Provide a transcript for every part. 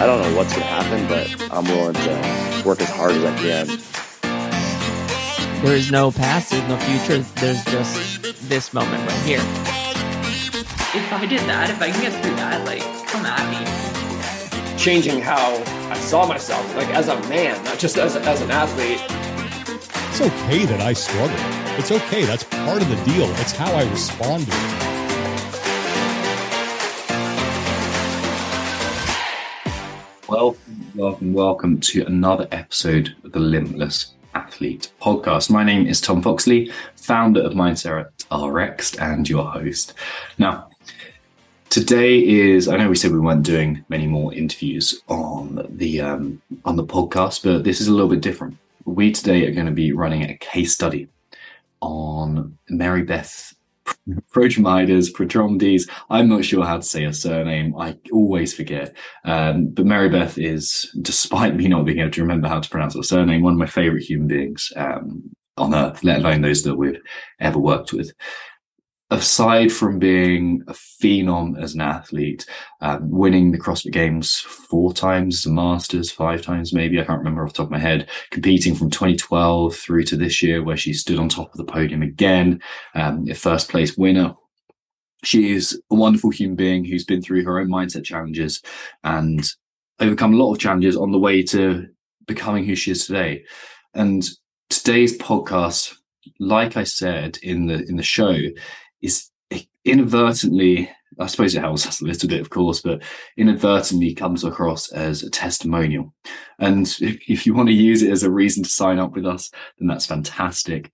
I don't know what's going to happen, but I'm willing to work as hard as I can. There is no past, there's no future, there's just this moment right here. If I did that, if I can get through that, like, come at me. Changing how I saw myself, like as a man, not just as, as an athlete. It's okay that I struggle. It's okay. That's part of the deal. It's how I respond to it. Welcome, welcome, welcome to another episode of the Limitless Athlete podcast. My name is Tom Foxley, founder of Mindset RX and your host. Now, today is I know we said we weren't doing many more interviews on the um, on the podcast, but this is a little bit different. We today are going to be running a case study on Mary Beth Prochimides, Protromdes. I'm not sure how to say her surname. I always forget. Um, but Mary Beth is, despite me not being able to remember how to pronounce her surname, one of my favorite human beings um, on earth, let alone those that we've ever worked with aside from being a phenom as an athlete, um, winning the CrossFit Games four times, the Masters five times, maybe I can't remember off the top of my head, competing from 2012 through to this year, where she stood on top of the podium again, um, a first place winner. She is a wonderful human being who's been through her own mindset challenges and overcome a lot of challenges on the way to becoming who she is today. And today's podcast, like I said in the in the show, is inadvertently, I suppose it helps us a little bit, of course, but inadvertently comes across as a testimonial. And if, if you want to use it as a reason to sign up with us, then that's fantastic.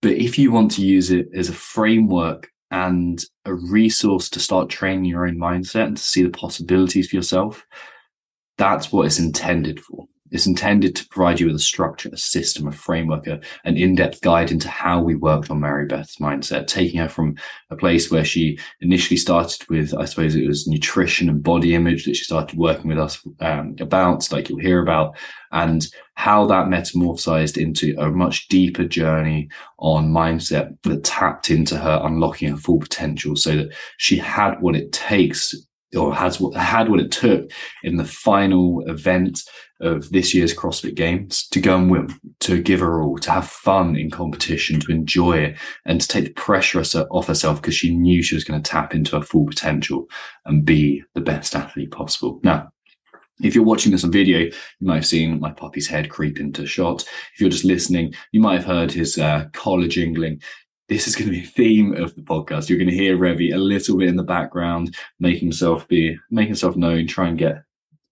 But if you want to use it as a framework and a resource to start training your own mindset and to see the possibilities for yourself, that's what it's intended for. It's intended to provide you with a structure, a system, a framework, a, an in-depth guide into how we worked on Mary Beth's mindset, taking her from a place where she initially started with, I suppose it was nutrition and body image that she started working with us um, about, like you'll hear about, and how that metamorphosized into a much deeper journey on mindset that tapped into her unlocking her full potential so that she had what it takes or has had what it took in the final event of this year's CrossFit Games to go and win, to give her all, to have fun in competition, to enjoy it, and to take the pressure off herself because she knew she was going to tap into her full potential and be the best athlete possible. Now, if you're watching this on video, you might have seen my puppy's head creep into shot. If you're just listening, you might have heard his uh, collar jingling this is going to be a theme of the podcast. You're going to hear Revy a little bit in the background, making himself be making himself known, try and get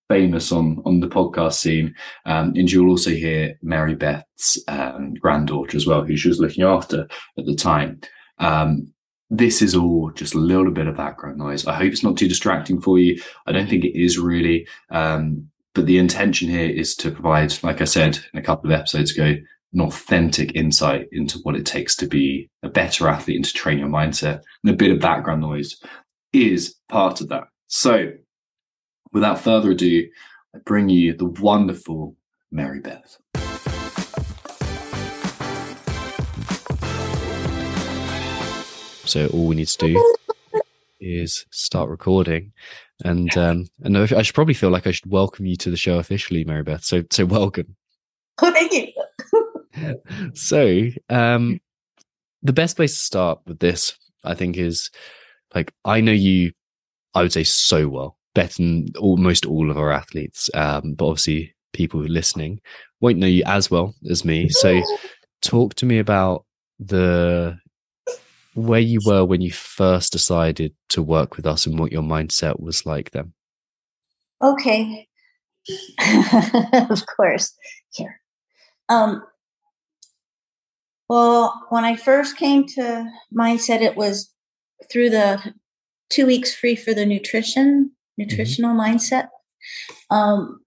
famous on on the podcast scene. Um, and you'll also hear Mary Beth's um, granddaughter as well, who she was looking after at the time. Um, this is all just a little bit of background noise. I hope it's not too distracting for you. I don't think it is really. Um, but the intention here is to provide, like I said in a couple of episodes ago, an authentic insight into what it takes to be a better athlete and to train your mindset. And a bit of background noise is part of that. So without further ado, I bring you the wonderful Mary Beth. So all we need to do is start recording, and um, and I should probably feel like I should welcome you to the show officially, Mary Beth. So so welcome. Oh, thank you. so um, the best place to start with this, I think, is like I know you. I would say so well better than almost all of our athletes. Um, but obviously, people who are listening won't know you as well as me. So, talk to me about the where you were when you first decided to work with us and what your mindset was like then. Okay. of course. Here. Um, well, when I first came to mindset, it was through the two weeks free for the nutrition Mm-hmm. nutritional mm-hmm. mindset. Um,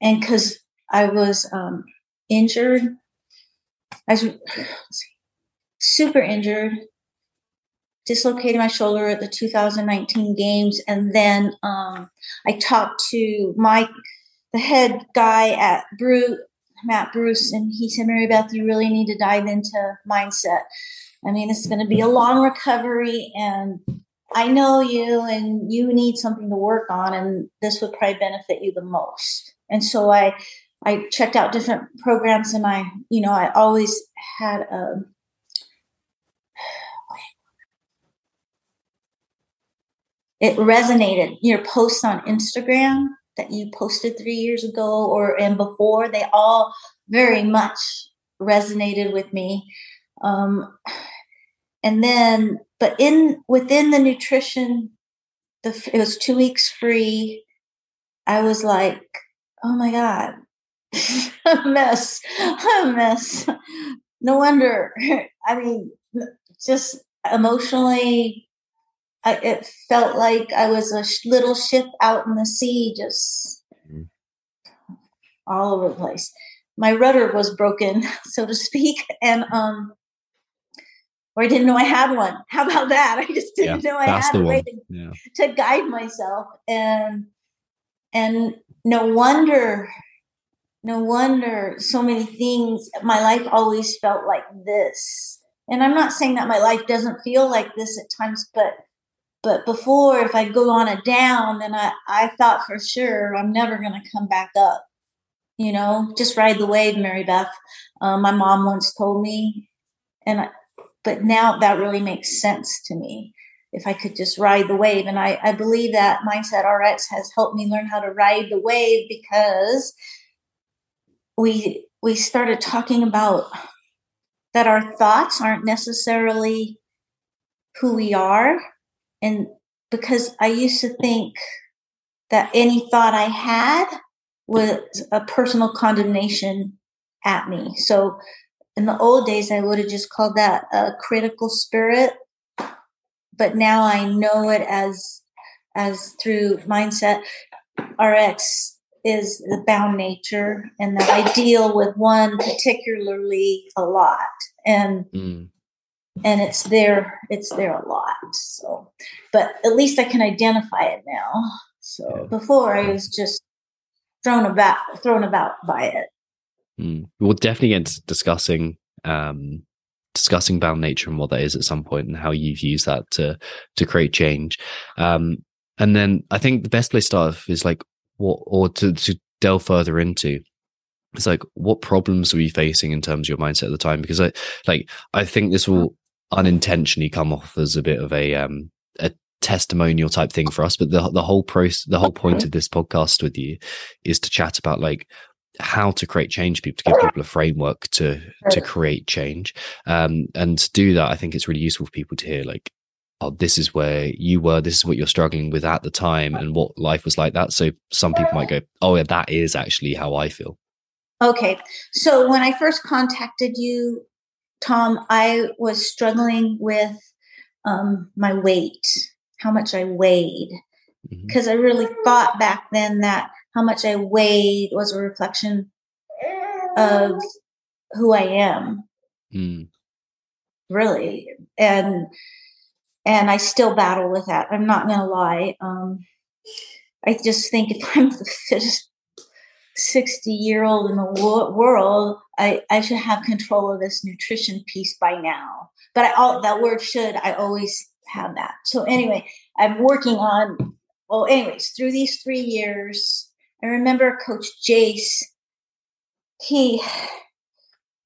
and because I was um, injured, I was super injured, dislocated my shoulder at the 2019 games, and then um, I talked to Mike, the head guy at Brute, Matt Bruce, and he said, Mary Beth, you really need to dive into mindset. I mean, it's going to be a long recovery, and I know you, and you need something to work on, and this would probably benefit you the most. And so I, I checked out different programs, and I, you know, I always had a it resonated. Your posts on Instagram that you posted three years ago or and before, they all very much resonated with me. Um, and then, but in within the nutrition, the it was two weeks free. I was like, oh my god, a mess, a mess. No wonder. I mean, just emotionally I, it felt like I was a sh- little ship out in the sea, just mm. all over the place. My rudder was broken, so to speak, and um, or I didn't know I had one. How about that? I just didn't yeah, know I had a way to, yeah. to guide myself, and and no wonder, no wonder so many things. My life always felt like this, and I'm not saying that my life doesn't feel like this at times, but but before, if I go on a down, then I, I thought for sure I'm never going to come back up. You know, just ride the wave, Mary Beth. Um, my mom once told me, and I, but now that really makes sense to me. If I could just ride the wave, and I, I believe that Mindset RX has helped me learn how to ride the wave because we we started talking about that our thoughts aren't necessarily who we are and because I used to think that any thought I had was a personal condemnation at me. So in the old days, I would have just called that a critical spirit. But now I know it as as through mindset RX is the bound nature and that I deal with one particularly a lot. And mm and it's there it's there a lot so but at least i can identify it now. So before i was just thrown about thrown about by it. Mm. we'll definitely get into discussing um discussing bound nature and what that is at some point and how you've used that to to create change. Um and then i think the best place to start is like what or to to delve further into it's like what problems were you facing in terms of your mindset at the time? Because i like i think this will unintentionally come off as a bit of a um a testimonial type thing for us but the the whole process the whole point of this podcast with you is to chat about like how to create change people to give people a framework to to create change. Um and to do that i think it's really useful for people to hear like oh this is where you were this is what you're struggling with at the time and what life was like that. So some people might go oh yeah that is actually how i feel. Okay. So when i first contacted you Tom, I was struggling with um, my weight, how much I weighed, because mm-hmm. I really thought back then that how much I weighed was a reflection of who I am. Mm. Really, and and I still battle with that. I'm not going to lie. Um, I just think if I'm the fittest 60 year old in the world, I, I should have control of this nutrition piece by now. But I, all, that word should, I always have that. So anyway, I'm working on, well, anyways, through these three years, I remember Coach Jace, he,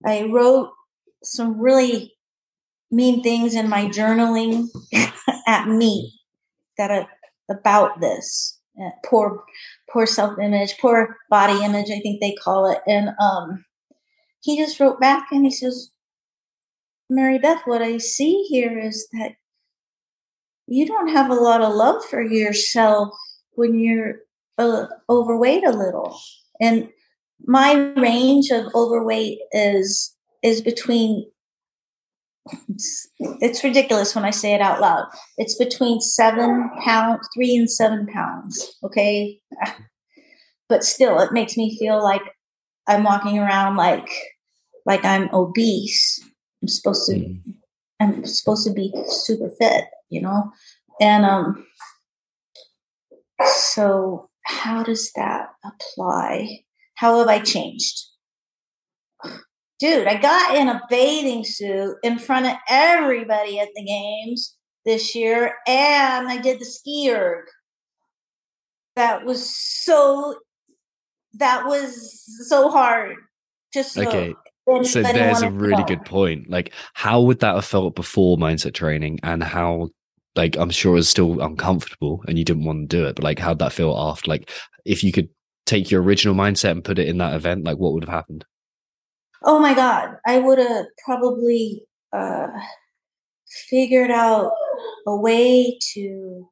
I wrote some really mean things in my journaling at me that uh, about this poor poor self image, poor body image, I think they call it. And um, he just wrote back and he says, Mary Beth, what I see here is that you don't have a lot of love for yourself when you're uh, overweight a little. And my range of overweight is is between it's, it's ridiculous when I say it out loud. It's between seven pounds, three and seven pounds. Okay. But still, it makes me feel like I'm walking around like, like I'm obese. I'm supposed to, mm. I'm supposed to be super fit, you know? And, um, so how does that apply? How have I changed? dude, I got in a bathing suit in front of everybody at the games this year, and I did the ski erg. That was so. That was so hard. Just so Okay. So there's a really good point. Like, how would that have felt before mindset training, and how, like, I'm sure it was still uncomfortable, and you didn't want to do it, but like, how'd that feel after? Like, if you could take your original mindset and put it in that event, like, what would have happened? Oh my god, I would have probably uh, figured out a way to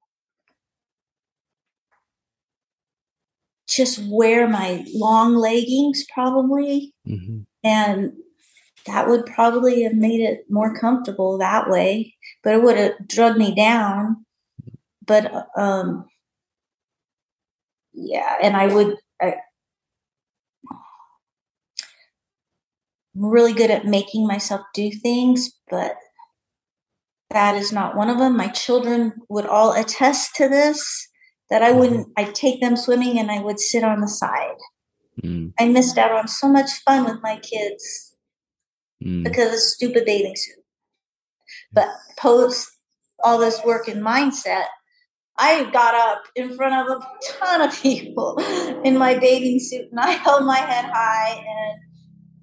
just wear my long leggings, probably, hmm and that would probably have made it more comfortable that way. But it would have drugged me down. But um, yeah, and I would. I, I'm really good at making myself do things, but that is not one of them. My children would all attest to this that I wouldn't, I'd take them swimming and I would sit on the side. Mm, I missed out on so much fun with my kids mm, because of stupid bathing suit. But post all this work and mindset, I got up in front of a ton of people in my bathing suit and I held my head high and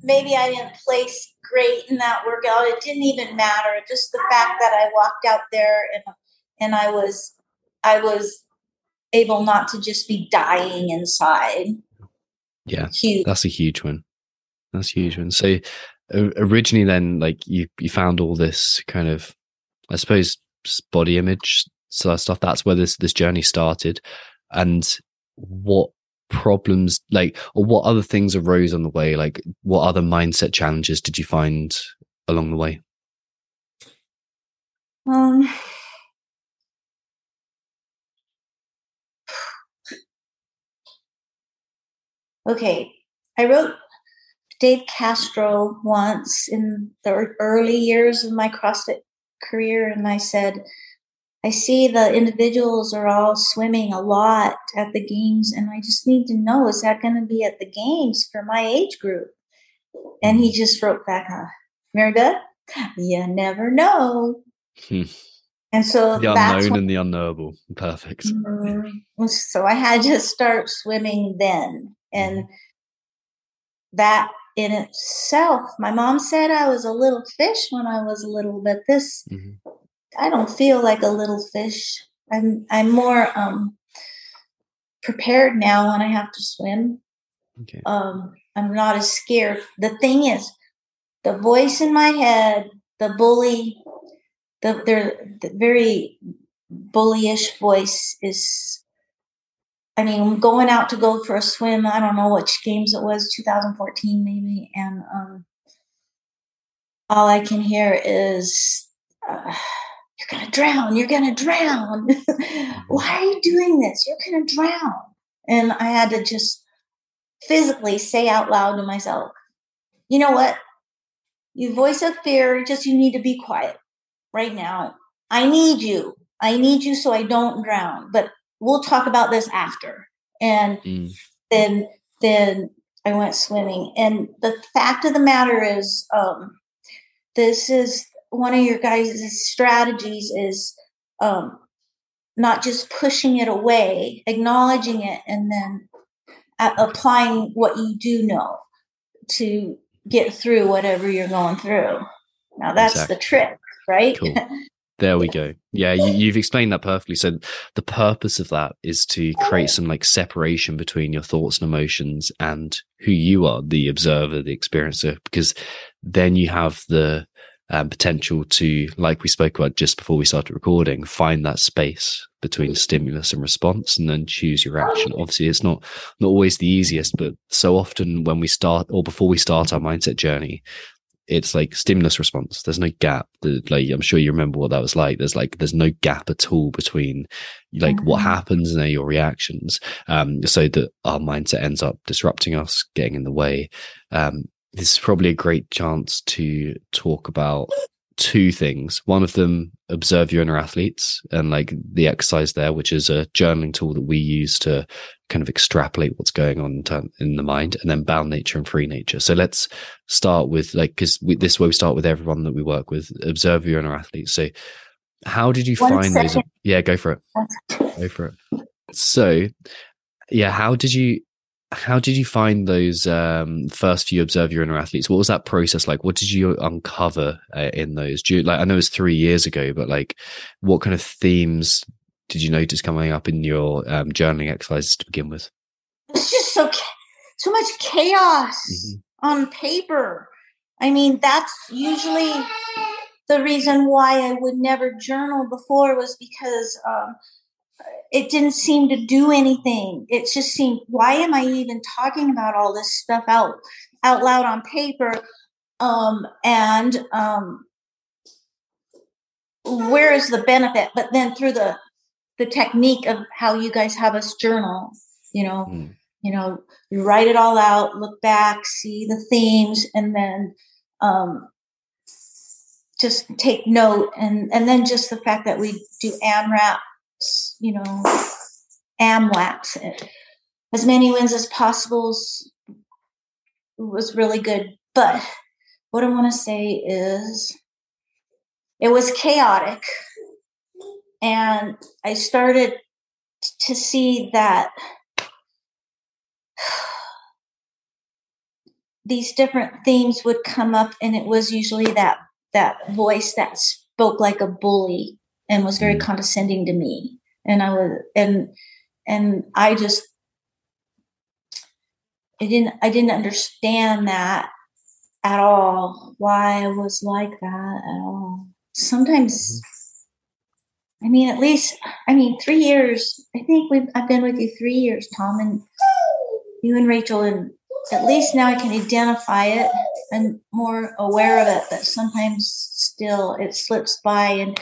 maybe I didn't place great in that workout. It didn't even matter. Just the fact that I walked out there and and I was I was able not to just be dying inside. Yeah, Huge. that's a huge one. That's a huge one. So, originally, then, like, you you found all this kind of, I suppose, body image sort of stuff. That's where this this journey started, and what problems like or what other things arose on the way like what other mindset challenges did you find along the way Um, okay, I wrote Dave Castro once in the early years of my CrossFit career, and I said, I see the individuals are all swimming a lot at the games, and I just need to know is that going to be at the games for my age group? And he just wrote back, uh, Mary Beth, you never know. Hmm. And so the that's unknown when, and the unknowable perfect Mhm. so I had to start swimming then. And that in itself, my mom said I was a little fish when I was little, but this Mhm. I don't feel like a little fish. I'm I'm more um prepared now when I have to swim. okay Um I'm not as scared. The thing is, the voice in my head, the bully, the their the very bullyish voice is I mean, going out to go for a swim. I don't know which games it was, 2014 maybe, and um, all I can hear is, uh, "You're gonna drown! You're gonna drown! Why are you doing this? You're gonna drown!" And I had to just physically say out loud to myself, "You know what? You voice of fear. Just you need to be quiet right now. I need you. I need you so I don't drown. But we'll talk about this after." And Mm, then then I went swimming. And the fact of the matter is, um, this is one of your guys' strategies is um, not just pushing it away, acknowledging it, and then applying what you do know to get through whatever you're going through. Now that's Exactly. the trick, right? Cool. There we go. Yeah, you, you've explained that perfectly. So the purpose of that is to create some like separation between your thoughts and emotions and who you are, the observer, the experiencer, because then you have the um, potential to, like we spoke about just before we started recording, find that space between stimulus and response, and then choose your action. Obviously, it's not not always the easiest, but so often when we start or before we start our mindset journey, it's like stimulus response. There's no gap. The, like I'm sure you remember what that was like. There's like there's no gap at all between like what Mhm. happens and then your reactions. Um, so that our mindset ends up disrupting us, getting in the way. Um, this is probably a great chance to talk about two things. One of them, observe your inner athletes and like the exercise there, which is a journaling tool that we use to kind of extrapolate what's going on in, in the mind, and then bound nature and free nature. So let's start with like because this is where we start with everyone that we work with. Observe your inner athletes. So how did you One find those? second. Yeah, go for it. Go for it. So, yeah, how did you how did you find those um, first few observe your inner athletes? What was that process like? What did you uncover uh, in those? Do you, like I know it was three years ago, but like, what kind of themes did you notice coming up in your um, journaling exercises to begin with? It's just so so much chaos Mhm. on paper. I mean, that's usually the reason why I would never journal before was because um, it didn't seem to do anything. It just seemed, why am I even talking about all this stuff out out loud on paper? Um, and um, where is the benefit? But then through the the technique of how you guys have us journal, you know, Mm. you know, you write it all out, look back, see the themes, and then um, just take note. And and then just the fact that we do AMRAPs, you know, AMLAPs, it. as many wins as possible was really good. But what I want to say is, it was chaotic, and I started to see that these different themes would come up and it was usually that that voice that spoke like a bully and was very Mm. condescending to me and i was and and i just i didn't i didn't understand that at all why i was like that at all sometimes i mean at least i mean three years i think we've i've been with you three years tom and you and rachel and at least now I can identify it and more aware of it. But sometimes still it slips by, and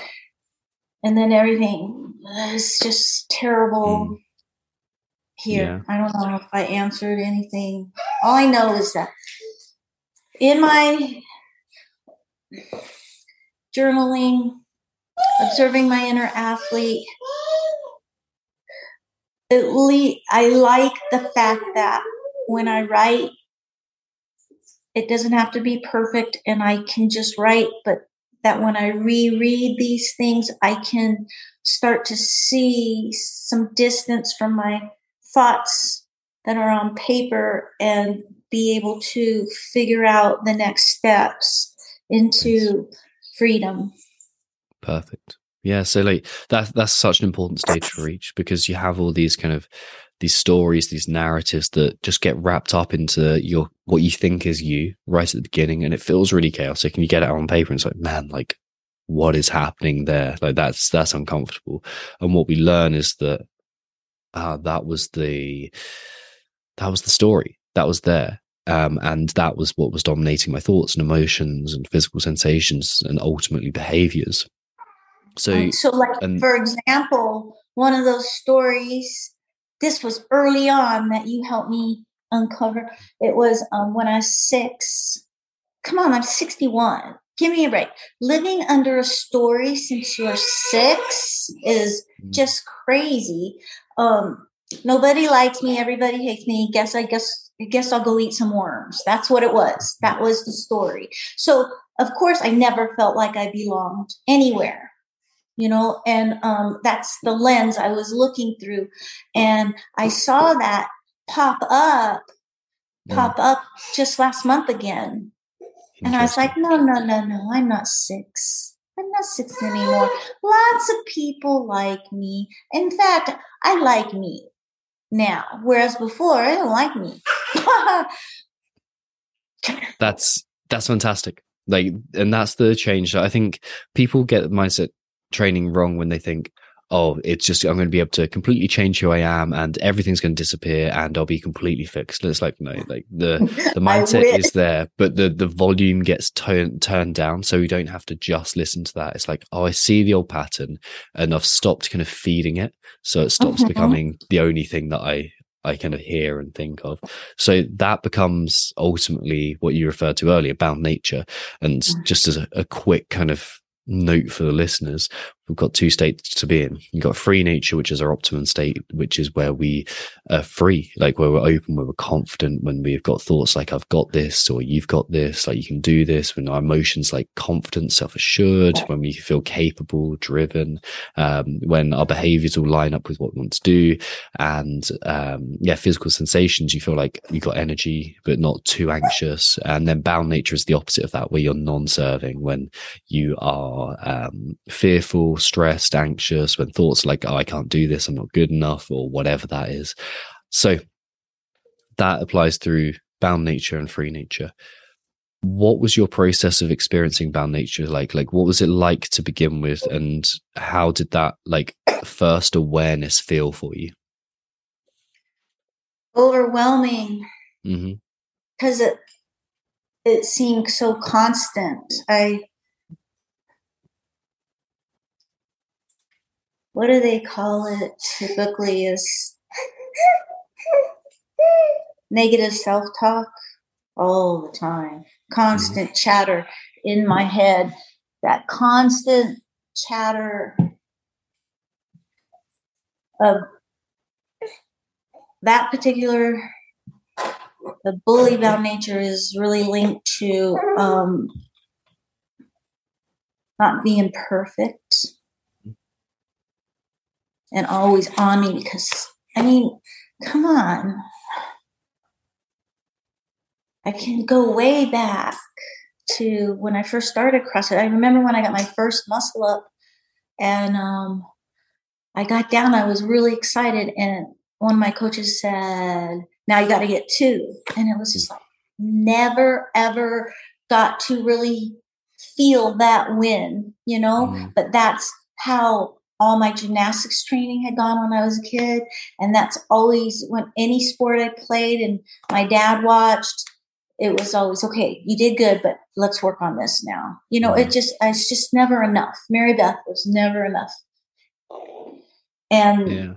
and then everything is just terrible. Mm. Here, I don't know if I answered anything. All I know is that in my journaling, observing my inner athlete, at least I like the fact that when I write, it doesn't have to be perfect and I can just write, but that when I reread these things, I can start to see some distance from my thoughts that are on paper and be able to figure out the next steps into freedom. Perfect. Yeah. So like that that's such an important stage to reach because you have all these kind of these stories, these narratives that just get wrapped up into your what you think is you right at the beginning, and it feels really chaotic. And you get it on paper, and it's like, man, like what is happening there? Like that's that's uncomfortable. And what we learn is that uh, that was the that was the story that was there. Um, and that was what was dominating my thoughts and emotions and physical sensations and ultimately behaviors. So, so like and- for example, one of those stories, this was early on that you helped me uncover. It was um, when I was six. Come on, I'm 61. Give me a break. Living under a story since you're six is Mm. just crazy. Um, nobody likes me. Everybody hates me. Guess I guess I guess I'll go eat some worms. That's what it was. That was the story. So of course I never felt like I belonged anywhere you know and um, that's the lens i was looking through. And i saw that pop up pop up just last month again. And i was like no no no no i'm not six. I'm not six anymore. Lots of people like me. In fact i like me now whereas before i don't like me. That's that's fantastic. Like and that's the change i think people get the mindset training wrong when they think oh it's just i'm going to be able to completely change who i am and everything's going to disappear and i'll be completely fixed and it's like no like the the mindset is there but the the volume gets turned turned down so we don't have to just listen to that it's like oh i see the old pattern and i've stopped kind of feeding it so it stops Mhm. becoming the only thing that i I kind of hear and think of. So that becomes ultimately what you referred to earlier about nature. And just as a, a quick kind of note for the listeners, we've got two states to be in. You've got free nature, which is our optimum state, which is where we are free, like where we're open, where we're confident, when we've got thoughts like, I've got this, or you've got this, like you can do this, when our emotions like confident, self assured, when we feel capable, driven, um, when our behaviors all line up with what we want to do. And, um, yeah, physical sensations, you feel like you've got energy, but not too anxious. And then bound nature is the opposite of that, where you're non serving, when you are, um, fearful, stressed, anxious, when thoughts like, oh, I can't do this, I'm not good enough, or whatever that is. So that applies through bound nature and free nature. What was your process of experiencing bound nature like? Like, what was it like to begin with? And how did that, like, first awareness feel for you? Overwhelming mm-hmm. because it it seemed so constant. I what do they call it typically is negative self-talk? All the time. Constant chatter in my head. That constant chatter of that particular the bully bound nature is really linked to um, not being perfect and always on me because I mean, come on. I can go way back to when I first started CrossFit. I remember when I got my first muscle up and um, I got down, I was really excited. And one of my coaches said, Now you got to get two. And it was just like, never ever got to really feel that win, you know? Mhm. But that's how all my gymnastics training had gone when I was a kid. And that's always when any sport I played and my dad watched, it was always, okay, you did good, but let's work on this now. You know, it just, it's just never enough. Mary Beth was never enough. And Yeah.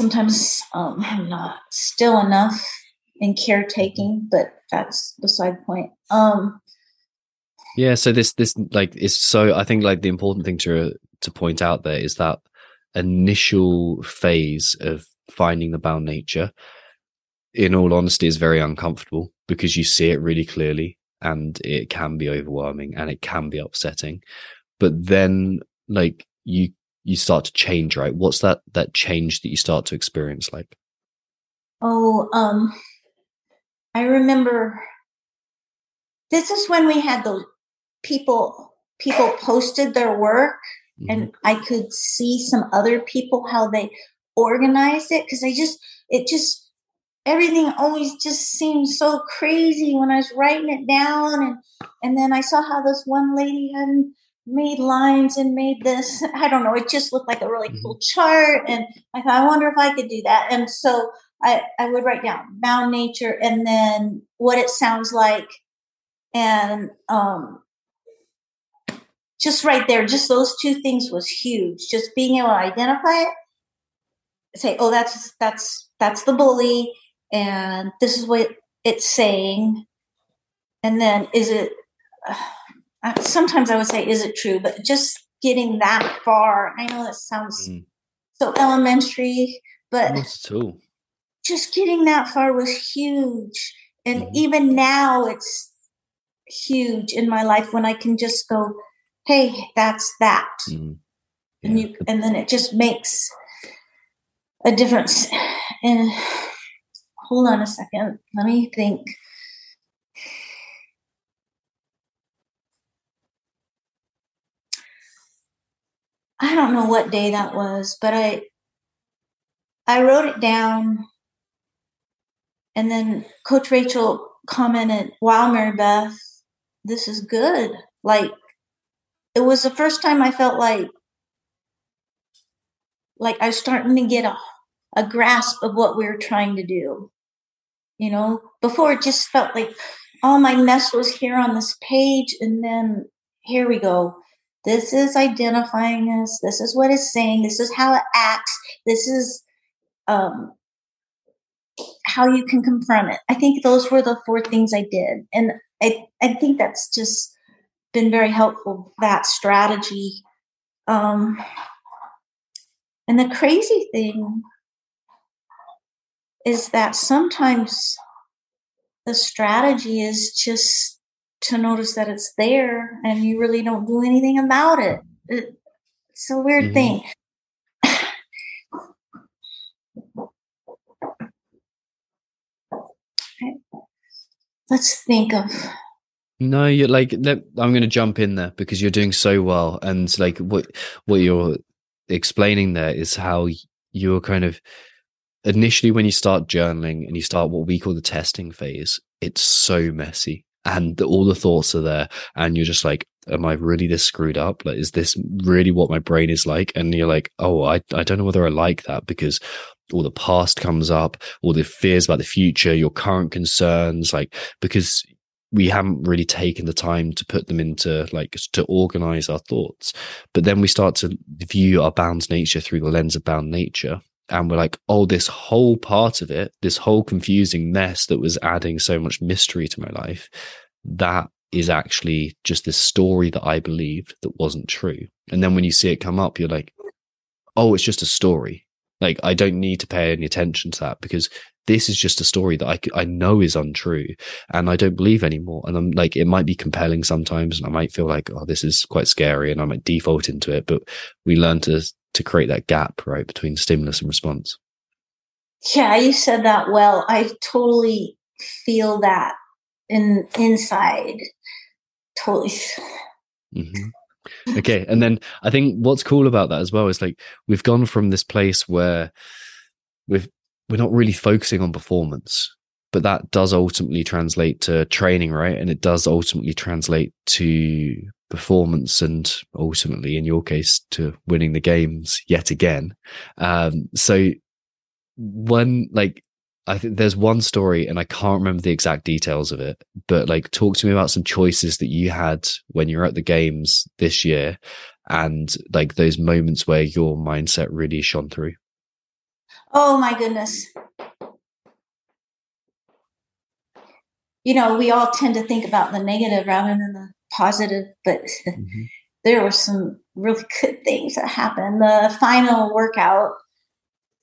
sometimes um, I'm not still enough in caretaking, but that's beside the point. Um, Yeah, so this this like is so I think like the important thing to to point out there is that initial phase of finding the bound nature in all honesty is very uncomfortable because you see it really clearly and it can be overwhelming and it can be upsetting. But then like you you start to change, right? What's that that change that you start to experience like? Oh, um, I remember this is when we had the people people posted their work Mhm. and I could see some other people how they organized it because I just it just everything always just seemed so crazy when I was writing it down and and then I saw how this one lady had made lines and made this I don't know it just looked like a really Mhm. cool chart and I thought I wonder if I could do that and so I I would write down bound nature and then what it sounds like and um just right there, just those two things was huge. Just being able to identify it, say, "Oh, that's that's that's the bully," and this is what it's saying. And then, is it? Uh, sometimes I would say, "Is it true?" But just getting that far, I know that sounds Mm. so elementary, but just getting that far was huge. And Mhm. even now, it's huge in my life when I can just go, "Hey, that's that." Mm. and Yeah. you and then it just makes a difference and hold on a second let me think i don't know what day that was but i i wrote it down and then coach rachel commented wow mary beth this is good like it was the first time i felt like like I was starting to get a, a grasp of what we were trying to do. You know, before it just felt like all my mess was here on this page, and then here we go. This is identifying us. This is what it's saying. This is how it acts. This is um, how you can confront it. I think those were the four things I did. And I, I think that's just been very helpful, that strategy. Um, and the crazy thing is that sometimes the strategy is just to notice that it's there and you really don't do anything about it. It's a weird mm-hmm. thing. Let's think of. No, you're like. Let, I'm going to jump in there because you're doing so well, and like what what you're explaining there is how you're kind of initially when you start journaling and you start what we call the testing phase. It's so messy, and the, all the thoughts are there, and you're just like, "Am I really this screwed up? Like, is this really what my brain is like?" And you're like, "Oh, I I don't know whether I like that because all the past comes up, all the fears about the future, your current concerns, like because we haven't really taken the time to put them into like to organize our thoughts. But then we start to view our bound nature through the lens of bound nature. And we're like, oh, this whole part of it, this whole confusing mess that was adding so much mystery to my life, that is actually just this story that I believed that wasn't true. And then when you see it come up, you're like, oh, it's just a story. Like I don't need to pay any attention to that because this is just a story that I, I know is untrue and I don't believe anymore. And I'm like, it might be compelling sometimes and I might feel like, oh, this is quite scary and I might default into it. But we learn to, to create that gap, right, between stimulus and response. Yeah, you said that well. I totally feel that in inside. Totally. Mm-hmm okay and then i think what's cool about that as well is like we've gone from this place where we've we're not really focusing on performance but that does ultimately translate to training right and it does ultimately translate to performance and ultimately in your case to winning the games yet again um so when like I think there's one story, and I can't remember the exact details of it, but like, talk to me about some choices that you had when you were at the games this year, and like those moments where your mindset really shone through. Oh my goodness. You know, we all tend to think about the negative rather than the positive, but mm-hmm. there were some really good things that happened. The final workout,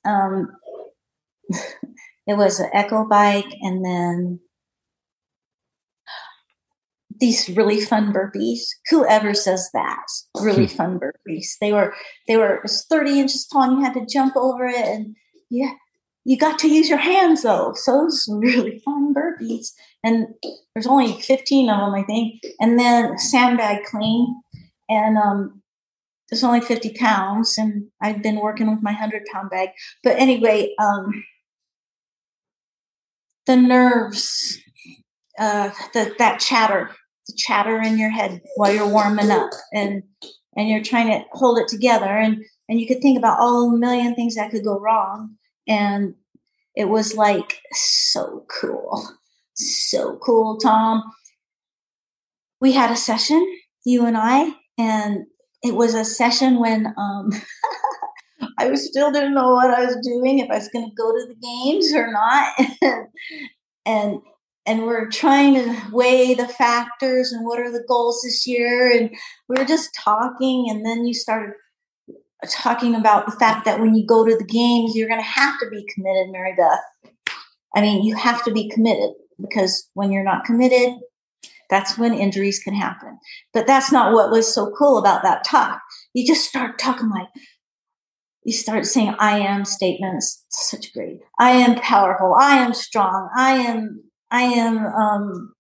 um, it was an echo bike and then these really fun burpees. Whoever says that, really hmm. fun burpees. They were they were it was 30 inches tall and you had to jump over it and yeah, you got to use your hands though. So it was really fun burpees. And there's only 15 of them, I think. And then sandbag clean. And um there's only 50 pounds and I've been working with my 100 pound bag. But anyway, um the nerves, uh, the, that chatter, chatter in your head while you're warming up and and you're trying to hold it together. And and you could think about all the million things that could go wrong. And it was like so cool. So cool tom. We had a session you and i and it was a session when um I was still didn't know what I was doing, if I was going to go to the games or not. and and we're trying to weigh the factors and what are the goals this year. And we were just talking, and then you started talking about the fact that when you go to the games, you're going to have to be committed, Mary Beth. I mean, you have to be committed because when you're not committed, that's when injuries can happen. But that's not what was so cool about that talk. You just start talking like, you start saying I am statements. Such great. I am powerful. I am strong. I am, I am, um,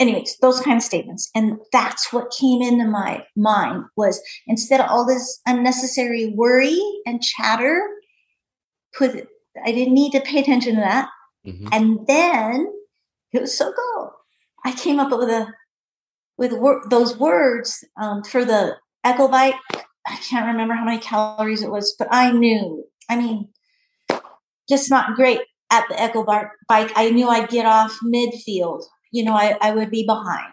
anyways, those kind of statements. And that's what came into my mind was instead of all this unnecessary worry and chatter, put, I didn't need to pay attention to that. Mm-hmm. And then it was so cool. I came up with a, with wor- those words um, for the echo bike I can't remember how many calories it was, but I knew. I mean, just not great at the echo bar- bike. I knew I'd get off midfield. You know, I, I would be behind.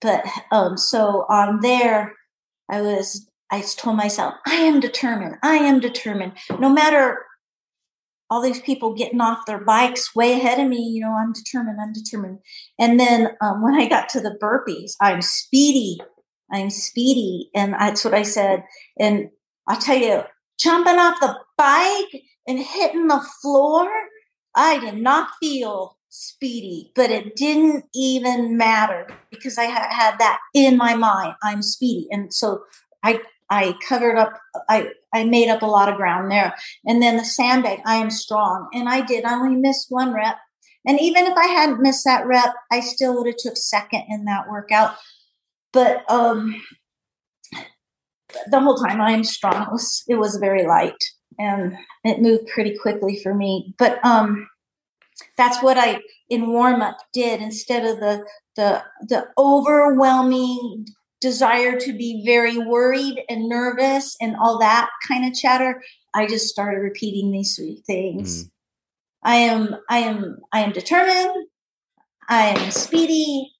But um, so on there, I was. I told myself, I am determined. I am determined. No matter all these people getting off their bikes way ahead of me. You know, I'm determined, I'm determined. And then um, when I got to the burpees, I'm speedy. I'm speedy. And that's what I said. And I tell you, jumping off the bike and hitting the floor, I did not feel speedy, but it didn't even matter because I ha- had that in my mind. I'm speedy. And so I I covered up I I made up a lot of ground there. And then the sandbag, I am strong. And I did. I only missed one rep. And even if I hadn't missed that rep, I still would have took second in that workout. But um the whole time I am strong. It was it was very light and it moved pretty quickly for me. But um that's what I in warm up did instead of the the the overwhelming desire to be very worried and nervous and all that kind of chatter. I just started repeating these three things. Mm. I am I am I am determined, I am speedy,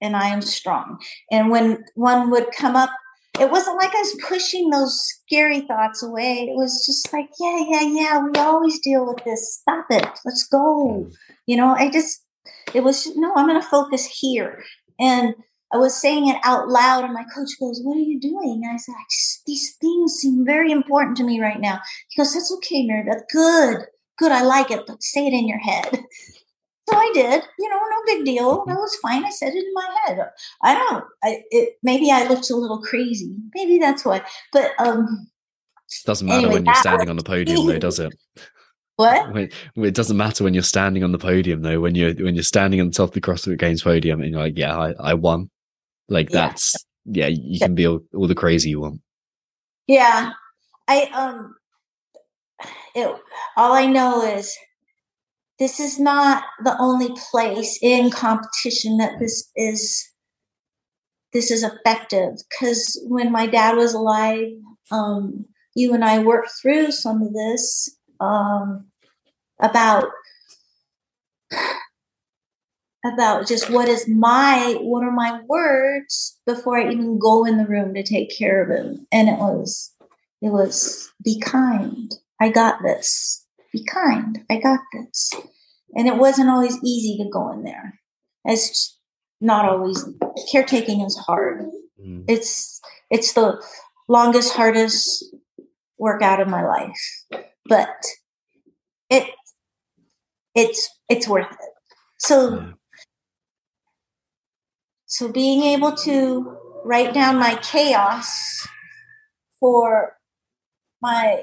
and I am strong. And when one would come up it wasn't like I was pushing those scary thoughts away. It was just like, yeah, yeah, yeah, we always deal with this. Stop it. Let's go. You know, I just, it was, no, I'm going to focus here. And I was saying it out loud, and my coach goes, What are you doing? And I said, I just, These things seem very important to me right now. He goes, That's okay, Mary Beth. Good, good. I like it, but say it in your head. So I did, you know, no big deal. That was fine. I said it in my head. I don't. I it, maybe I looked a little crazy. Maybe that's why. But um, doesn't matter anyway, when you're standing on the podium, though, does it? What? it doesn't matter when you're standing on the podium, though. When you're when you're standing on the top of the CrossFit Games podium, and you're like, "Yeah, I, I won." Like yeah. that's yeah, you can be all, all the crazy you want. Yeah, I um, it, all I know is this is not the only place in competition that this is this is effective. Because when my dad was alive um, you and i worked through some of this um, about about just what is my what are my words before i even go in the room to take care of him. And it was it was be kind. I got this be kind. I got this. And it wasn't always easy to go in there. It's not always caretaking is hard. Mm. It's it's the longest, hardest workout of my life. But it it's it's worth it. So yeah. so being able to write down my chaos for my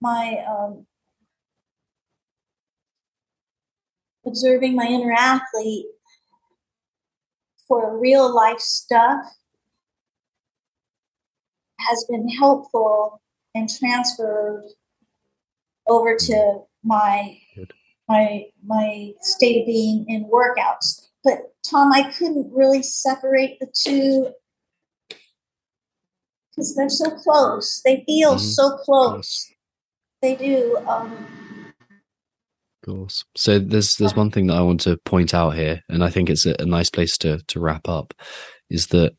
my um, observing my inner athlete for real life stuff has been helpful and transferred over to my my my state of being in workouts. But Tom, I couldn't really separate the two because they're so close. They feel mm-hmm. so close. They do. Um, course. So there's there's one thing that I want to point out here, and I think it's a, a nice place to to wrap up, is that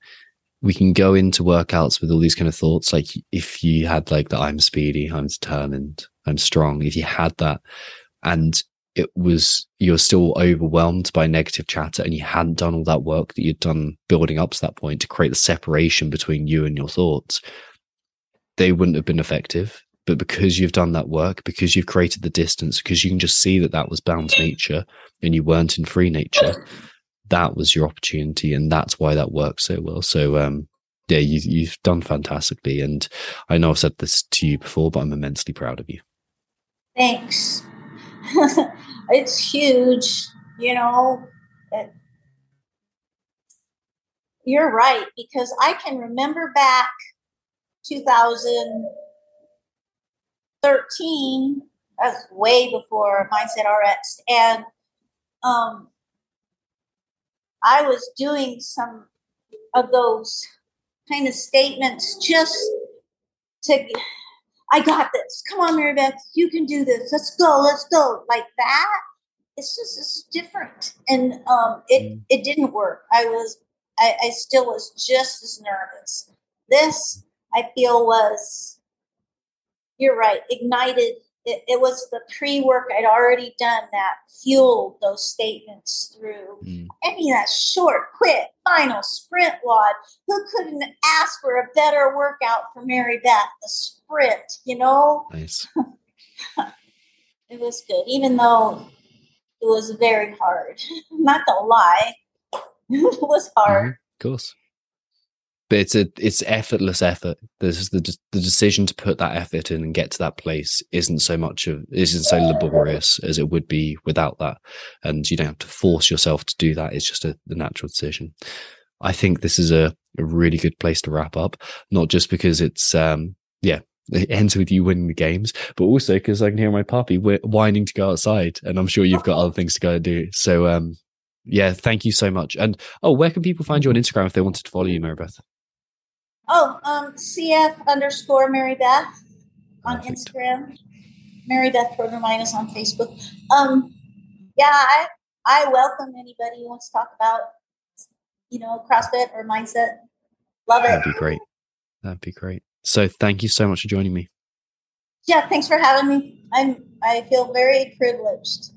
we can go into workouts with all these kind of thoughts. Like if you had like that, I'm speedy, I'm determined, I'm strong. If you had that, and it was you're still overwhelmed by negative chatter, and you hadn't done all that work that you'd done building up to that point to create the separation between you and your thoughts, they wouldn't have been effective but because you've done that work, because you've created the distance, because you can just see that that was bound nature and you weren't in free nature, that was your opportunity. And that's why that works so well. So, um, yeah, you, you've done fantastically. And I know I've said this to you before, but I'm immensely proud of you. Thanks. it's huge, you know. It, you're right, because I can remember back 2000- 13, that's way before Mindset RX. And um, I was doing some of those kind of statements just to, I got this. Come on, Mary Beth, you can do this. Let's go, let's go. Like that. It's just it's different. And um, it, mm. it didn't work. I was, I, I still was just as nervous. This, I feel, was you're right ignited it, it was the pre work I'd already done that fueled those statements through. Mm. I mean, that short, quick, final sprint WOD. Who couldn't ask for a better workout for Mary Beth? The sprint, you know? Nice. It was good, even though it was very hard. Not gonna lie. it was hard. Mhm, Of course. But it's a it's effortless effort. There's the the decision to put that effort in and get to that place isn't so much of isn't so laborious as it would be without that, and you don't have to force yourself to do that. It's just a, a natural decision. I think this is a, a really good place to wrap up, not just because it's um yeah it ends with you winning the games, but also because I can hear my puppy whining to go outside, and I'm sure you've got other things to go and do. So um yeah, thank you so much. And oh, where can people find you on Instagram if they wanted to follow you, Mary Beth? Oh, um, CF underscore Mary Beth on. Instagram. Mary Beth Program is on Facebook. Um, yeah, I I welcome anybody who wants to talk about you know CrossFit or mindset. Love it. That'd be great. That'd be great. So thank you so much for joining me. Yeah, thanks for having me. I'm I feel very privileged.